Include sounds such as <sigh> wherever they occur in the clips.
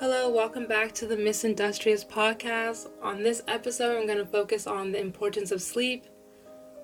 Hello, welcome back to the Miss Industrious podcast. On this episode, I'm going to focus on the importance of sleep.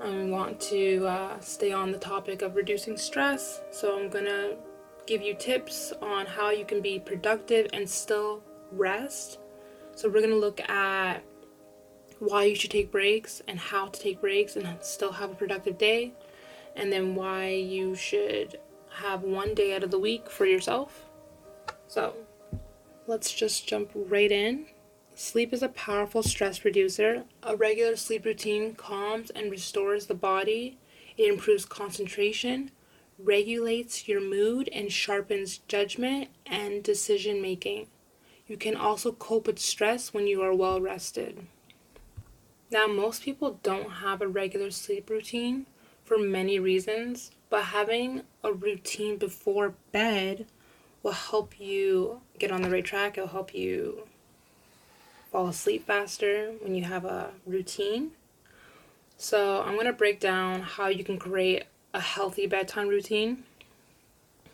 I want to uh, stay on the topic of reducing stress, so I'm going to give you tips on how you can be productive and still rest. So, we're going to look at why you should take breaks and how to take breaks and still have a productive day, and then why you should have one day out of the week for yourself. So, let's just jump right in. Sleep is a powerful stress reducer. A regular sleep routine calms and restores the body. It improves concentration, regulates your mood, and sharpens judgment and decision making. You can also cope with stress when you are well rested. Now, most people don't have a regular sleep routine for many reasons, but having a routine before bed will help you get on the right track. It'll help you fall asleep faster when you have a routine. So, I'm going to break down how you can create a healthy bedtime routine.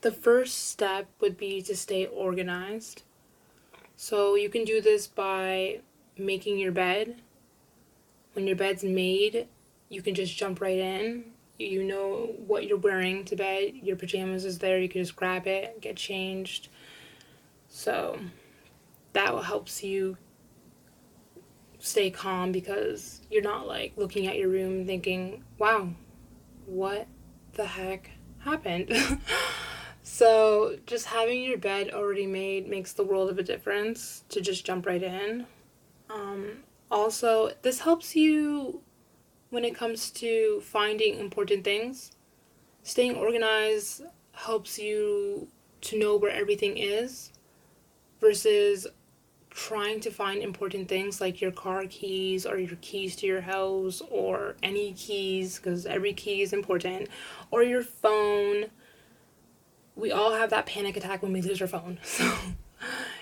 The first step would be to stay organized. So, you can do this by making your bed. When your bed's made, you can just jump right in you know what you're wearing to bed. Your pajamas is there. You can just grab it, get changed. So that helps you stay calm because you're not like looking at your room thinking, wow, what the heck happened? <laughs> so just having your bed already made makes the world of a difference to just jump right in. Um, also, this helps you when it comes to finding important things. Staying organized helps you to know where everything is versus trying to find important things like your car keys or your keys to your house or any keys because every key is important or your phone we all have that panic attack when we lose our phone <laughs> so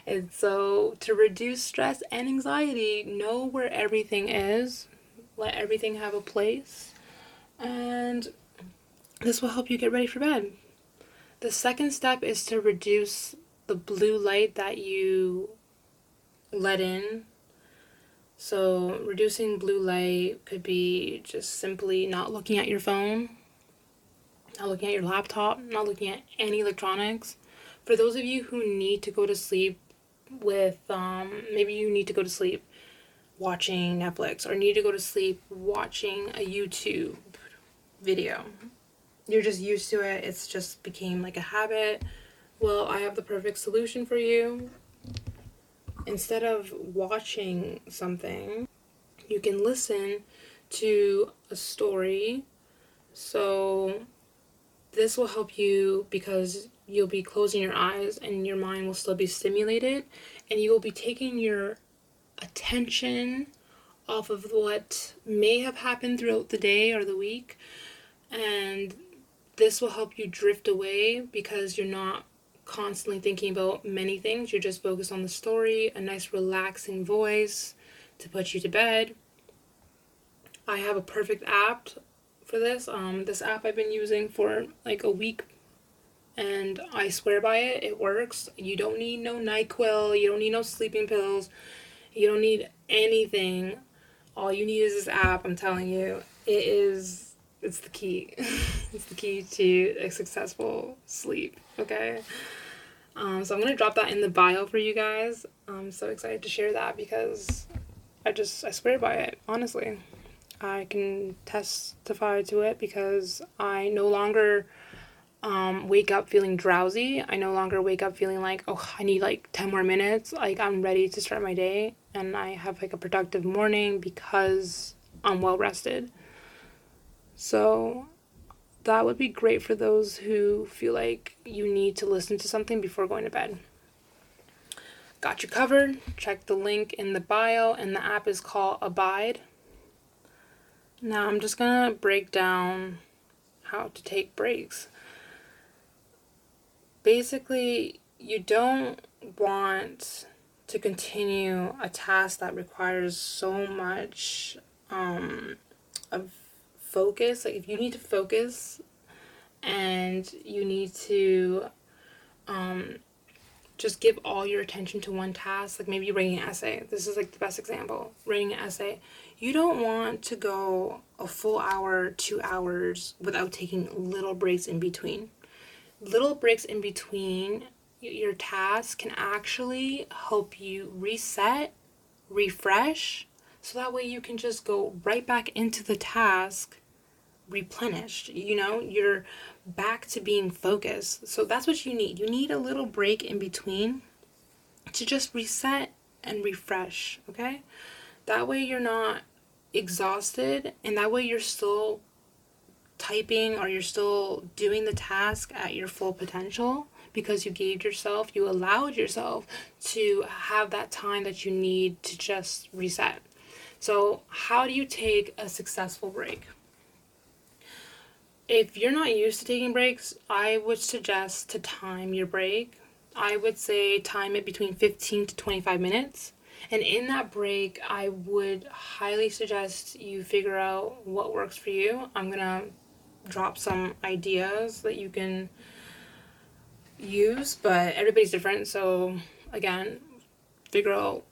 and so to reduce stress and anxiety know where everything is let everything have a place, and this will help you get ready for bed. The second step is to reduce the blue light that you let in. So, reducing blue light could be just simply not looking at your phone, not looking at your laptop, not looking at any electronics. For those of you who need to go to sleep with, um, maybe you need to go to sleep watching Netflix or need to go to sleep watching a YouTube video. You're just used to it, it's just became like a habit. Well, I have the perfect solution for you. Instead of watching something, you can listen to a story. So, this will help you because you'll be closing your eyes and your mind will still be stimulated, and you will be taking your attention off of what may have happened throughout the day or the week. And this will help you drift away because you're not constantly thinking about many things. You're just focused on the story, a nice relaxing voice to put you to bed. I have a perfect app for this. Um, this app I've been using for like a week and I swear by it. It works. You don't need no NyQuil, you don't need no sleeping pills. You don't need anything. All you need is this app, I'm telling you. It is it's the key. <laughs> it's the key to a successful sleep, okay? Um, so I'm gonna drop that in the bio for you guys. I'm so excited to share that because I just I swear by it, honestly. I can testify to it because I no longer um, wake up feeling drowsy. I no longer wake up feeling like, oh, I need like 10 more minutes. Like, I'm ready to start my day and I have like a productive morning because I'm well rested. So, that would be great for those who feel like you need to listen to something before going to bed. Got you covered. Check the link in the bio, and the app is called Abide. Now, I'm just gonna break down how to take breaks basically, you don't want to continue a task that requires so much um, of focus. Like, if you need to focus and you need to um, just give all your attention to one task, like maybe writing an essay. This is like the best example. Writing an essay. You don't want to go a full hour, two hours without taking little breaks in between. Little breaks in between your tasks can actually help you reset, refresh, so that way you can just go right back into the task replenished. You know, you're back to being focused. So that's what you need. You need a little break in between to just reset and refresh, okay? That way you're not exhausted and that way you're still typing or you're still doing the task at your full potential because you gave yourself, you allowed yourself to have that time that you need to just reset. So, how do you take a successful break? If you're not used to taking breaks, I would suggest to time your break. I would say time it between 15 to 25 minutes. And in that break, I would highly suggest you figure out what works for you. I'm going to drop some ideas that you can use, but everybody's different. So, again, figure out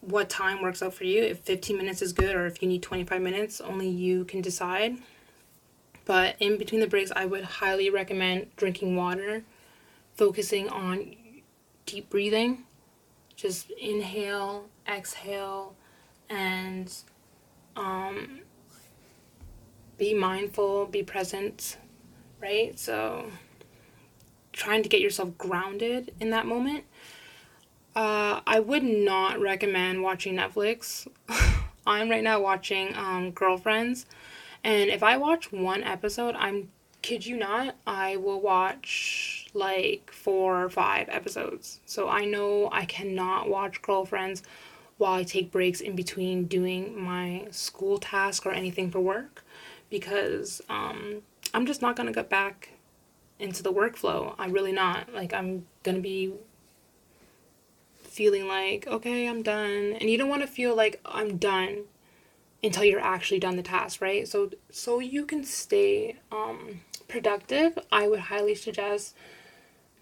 what time works out for you. If 15 minutes is good or if you need 25 minutes, only you can decide. But in between the breaks, I would highly recommend drinking water, focusing on deep breathing. Just inhale, exhale, and um, be mindful, be present, right? So, trying to get yourself grounded in that moment. Uh, I would not recommend watching Netflix. <laughs> I'm right now watching um, Girlfriends and if I watch one episode, I'm kid you not, I will watch like four or five episodes. So I know I cannot watch Girlfriends while I take breaks in between doing my school task or anything for work because um, I'm just not to get back into the workflow. I'm really not. Like, I'm to be feeling like, okay, I'm done. And you don't want to feel like I'm done until you're actually done the task, right? So so you can stay um, productive, I would highly suggest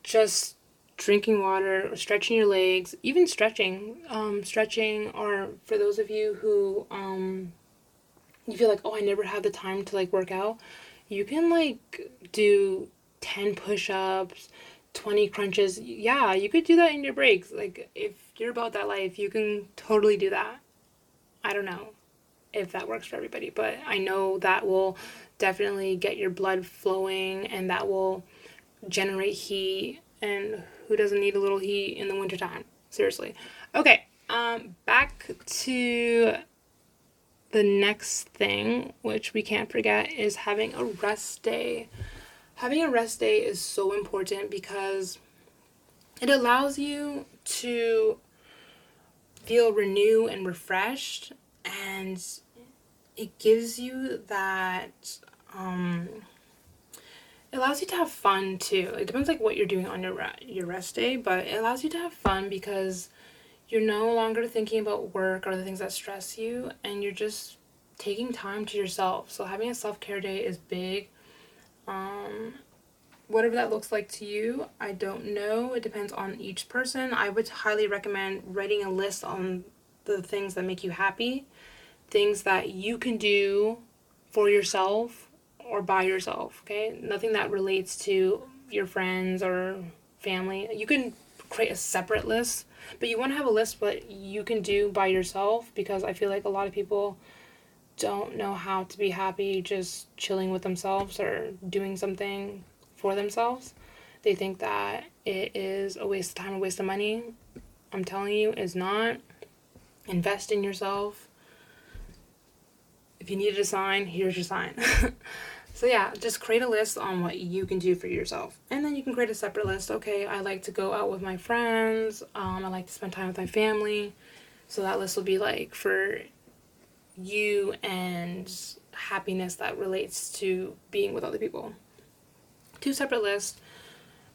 just drinking water, or stretching your legs, even stretching. Um, stretching, or for those of you who um, you feel like, oh, I never have the time to like work out, you can like do 10 push ups, 20 crunches. Yeah, you could do that in your breaks. Like, if you're about that life, you can totally do that. I don't know if that works for everybody. But I know that will definitely get your blood flowing and that will generate heat. And who doesn't need a little heat in the wintertime? Seriously. Okay, um, back to the next thing, which we can't forget, is having a rest day. Having a rest day is so important because it allows you to feel renewed and refreshed and it gives you that um it allows you to have fun too. It depends like what you're doing on your re- your rest day, but it allows you to have fun because you're no longer thinking about work or the things that stress you and you're just taking time to yourself. So having a self-care day is big. Um whatever that looks like to you, I don't know. It depends on each person. I would highly recommend writing a list on the things that make you happy things that you can do for yourself or by yourself, okay? Nothing that relates to your friends or family. You can create a separate list, but you want to have a list what you can do by yourself because I feel like a lot of people don't know how to be happy just chilling with themselves or doing something for themselves. They think that it is a waste of time, a waste of money. I'm telling you, it's not. Invest in yourself if you needed a sign, here's your sign. <laughs> so yeah, just create a list on what you can do for yourself. And then you can create a separate list. Okay, I like to go out with my friends. Um, I like to spend time with my family. So that list will be like for you and happiness that relates to being with other people. Two separate lists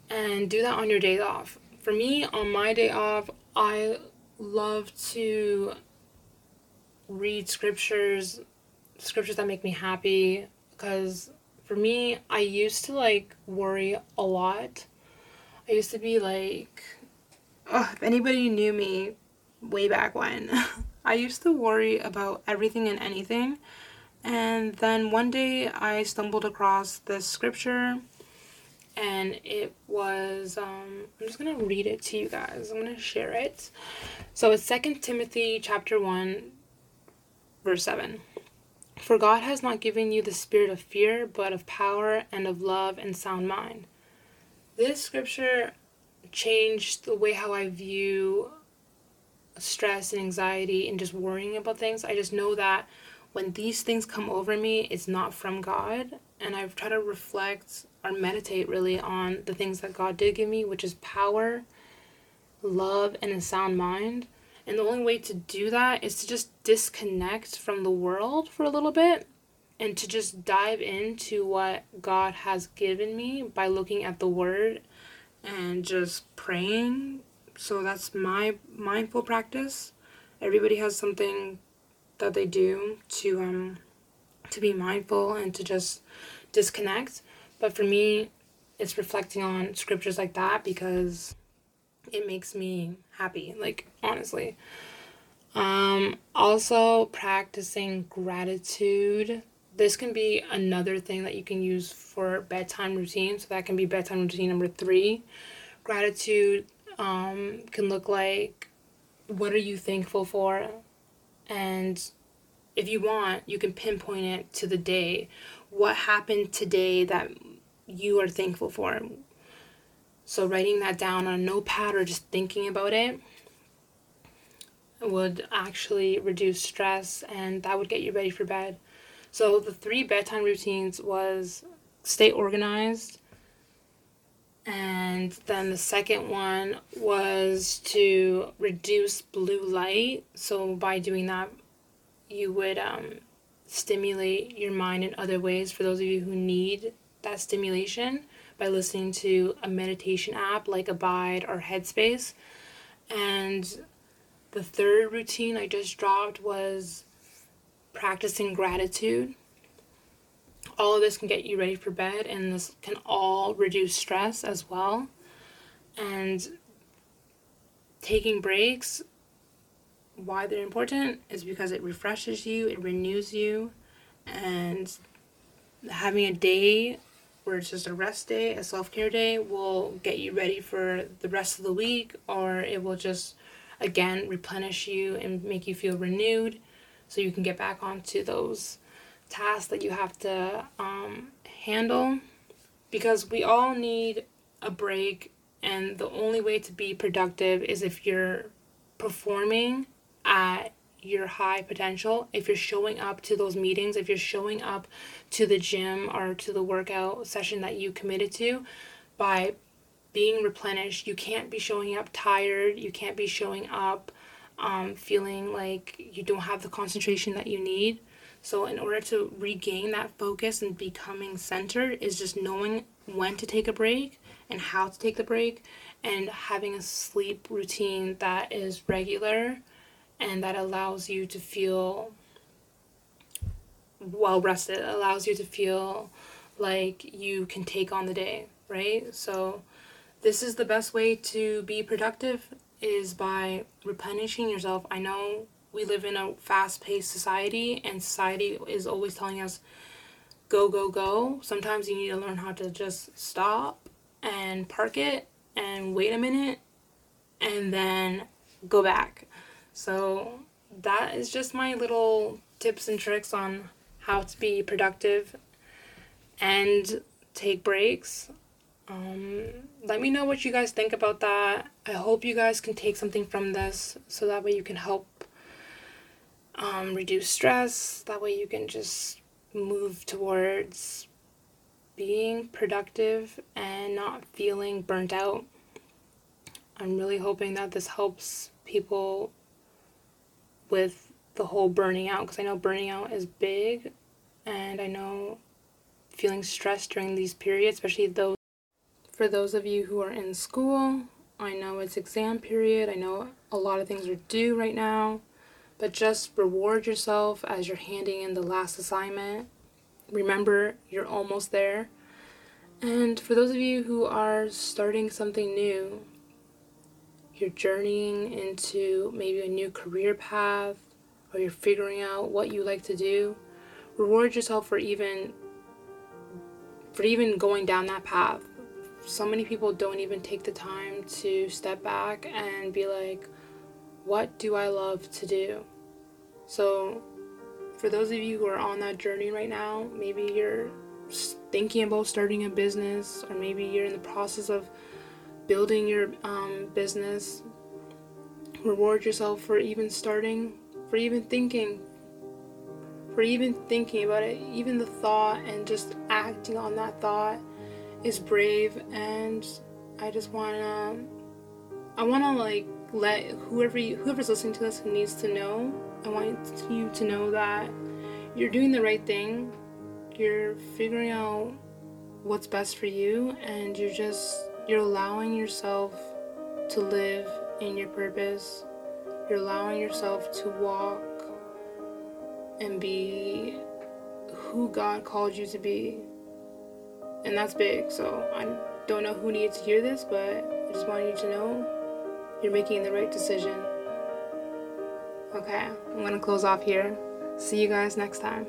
and do that on your days off. For me, on my day off, I love to read scriptures scriptures that make me happy because for me, I used to like worry a lot. I used to be like oh, if anybody knew me way back when, <laughs> I used to worry about everything and anything. And then one day I stumbled across this scripture and it was um, i'm just gonna read it to you guys i'm gonna share it so it's second timothy chapter 1 verse 7 for god has not given you the spirit of fear but of power and of love and sound mind. This scripture changed the way how i view stress and anxiety and just worrying about things. I just know that when these things come over me it's not from god. And i've tried to reflect or meditate really on the things that God did give me, which is power, love, and a sound mind. And the only way to do that is to just disconnect from the world for a little bit and to just dive into what God has given me by looking at the Word and just praying. So that's my mindful practice. Everybody has something that they do to um to be mindful and to just disconnect. But for me, it's reflecting on scriptures like that because it makes me happy, like honestly. Um, also, practicing gratitude. This can be another thing that you can use for bedtime routine. So, that can be bedtime routine number three. Gratitude um, can look like what are you thankful for? And if you want, you can pinpoint it to the day. What happened today that you are thankful for. So, writing that down on a notepad or just thinking about it would actually reduce stress and that would get you ready for bed. So, the three bedtime routines was stay organized. And then the second one was to reduce blue light. So, by doing that, you would um, stimulate your mind in other ways for those of you who need that stimulation by listening to a meditation app like Abide or Headspace. And the third routine I just dropped was practicing gratitude. All of this can get you ready for bed, and this can all reduce stress as well. And taking breaks, why they're important is because it refreshes you, it renews you, and having a day where it's just a rest day, a self care day, will get you ready for the rest of the week, or it will just, again, replenish you and make you feel renewed so you can get back onto those tasks that you have to um, handle. Because we all need a break, and the only way to be productive is if you're performing at your high potential, if you're showing up to those meetings, if you're showing up to the gym or to the workout session that you committed to by being replenished, you can't be showing up tired, you can't be showing up um, feeling like you don't have the concentration that you need. So, in order to regain that focus and becoming centered, is just knowing when to take a break and how to take the break and having a sleep routine that is regular and that allows you to feel well rested. Allows you to feel like you can take on the day right? So this is the best way to be productive is by replenishing yourself. I know we live in a fast-paced society and society is always telling us go go go. Sometimes you need to learn how to just stop and park it and wait a minute and then go back so that is just my little tips and tricks on how to be productive and take breaks. Um, let me know what you guys think about that. I hope you guys can take something from this so that way you can help um, reduce stress. That way you can just move towards being productive and not feeling burnt out. I'm really hoping that this helps people with the whole burning out because I know burning out is big and I know feeling stressed during these periods, especially those for those of you who are in school. I know it's exam period. I know a lot of things are due right now, but just reward yourself as you're handing in the last assignment. Remember, you're almost there. And for those of you who are starting something new, you're journeying into maybe a new career path or you're figuring out what you like to do, reward yourself for even for even going down that path. So many people don't even take the time to step back and be like, what do I love to do? So, for those of you who are on that journey right now, maybe you're thinking about starting a business, or maybe you're in the process of building your um, business, reward yourself for even starting, for even thinking, for even thinking about it. Even the thought and just acting on that thought is brave, and I just wanna, I wanna like let whoever you, whoever's listening to this who needs to know, I want you to know that you're doing the right thing. You're figuring out what's best for you and you're just you're allowing yourself to live in your purpose. You're allowing yourself to walk and be who God called you to be. And that's big. So I don't know who needs to hear this, but I just want you to know you're making the right decision. Okay, I'm gonna close off here. See you guys next time.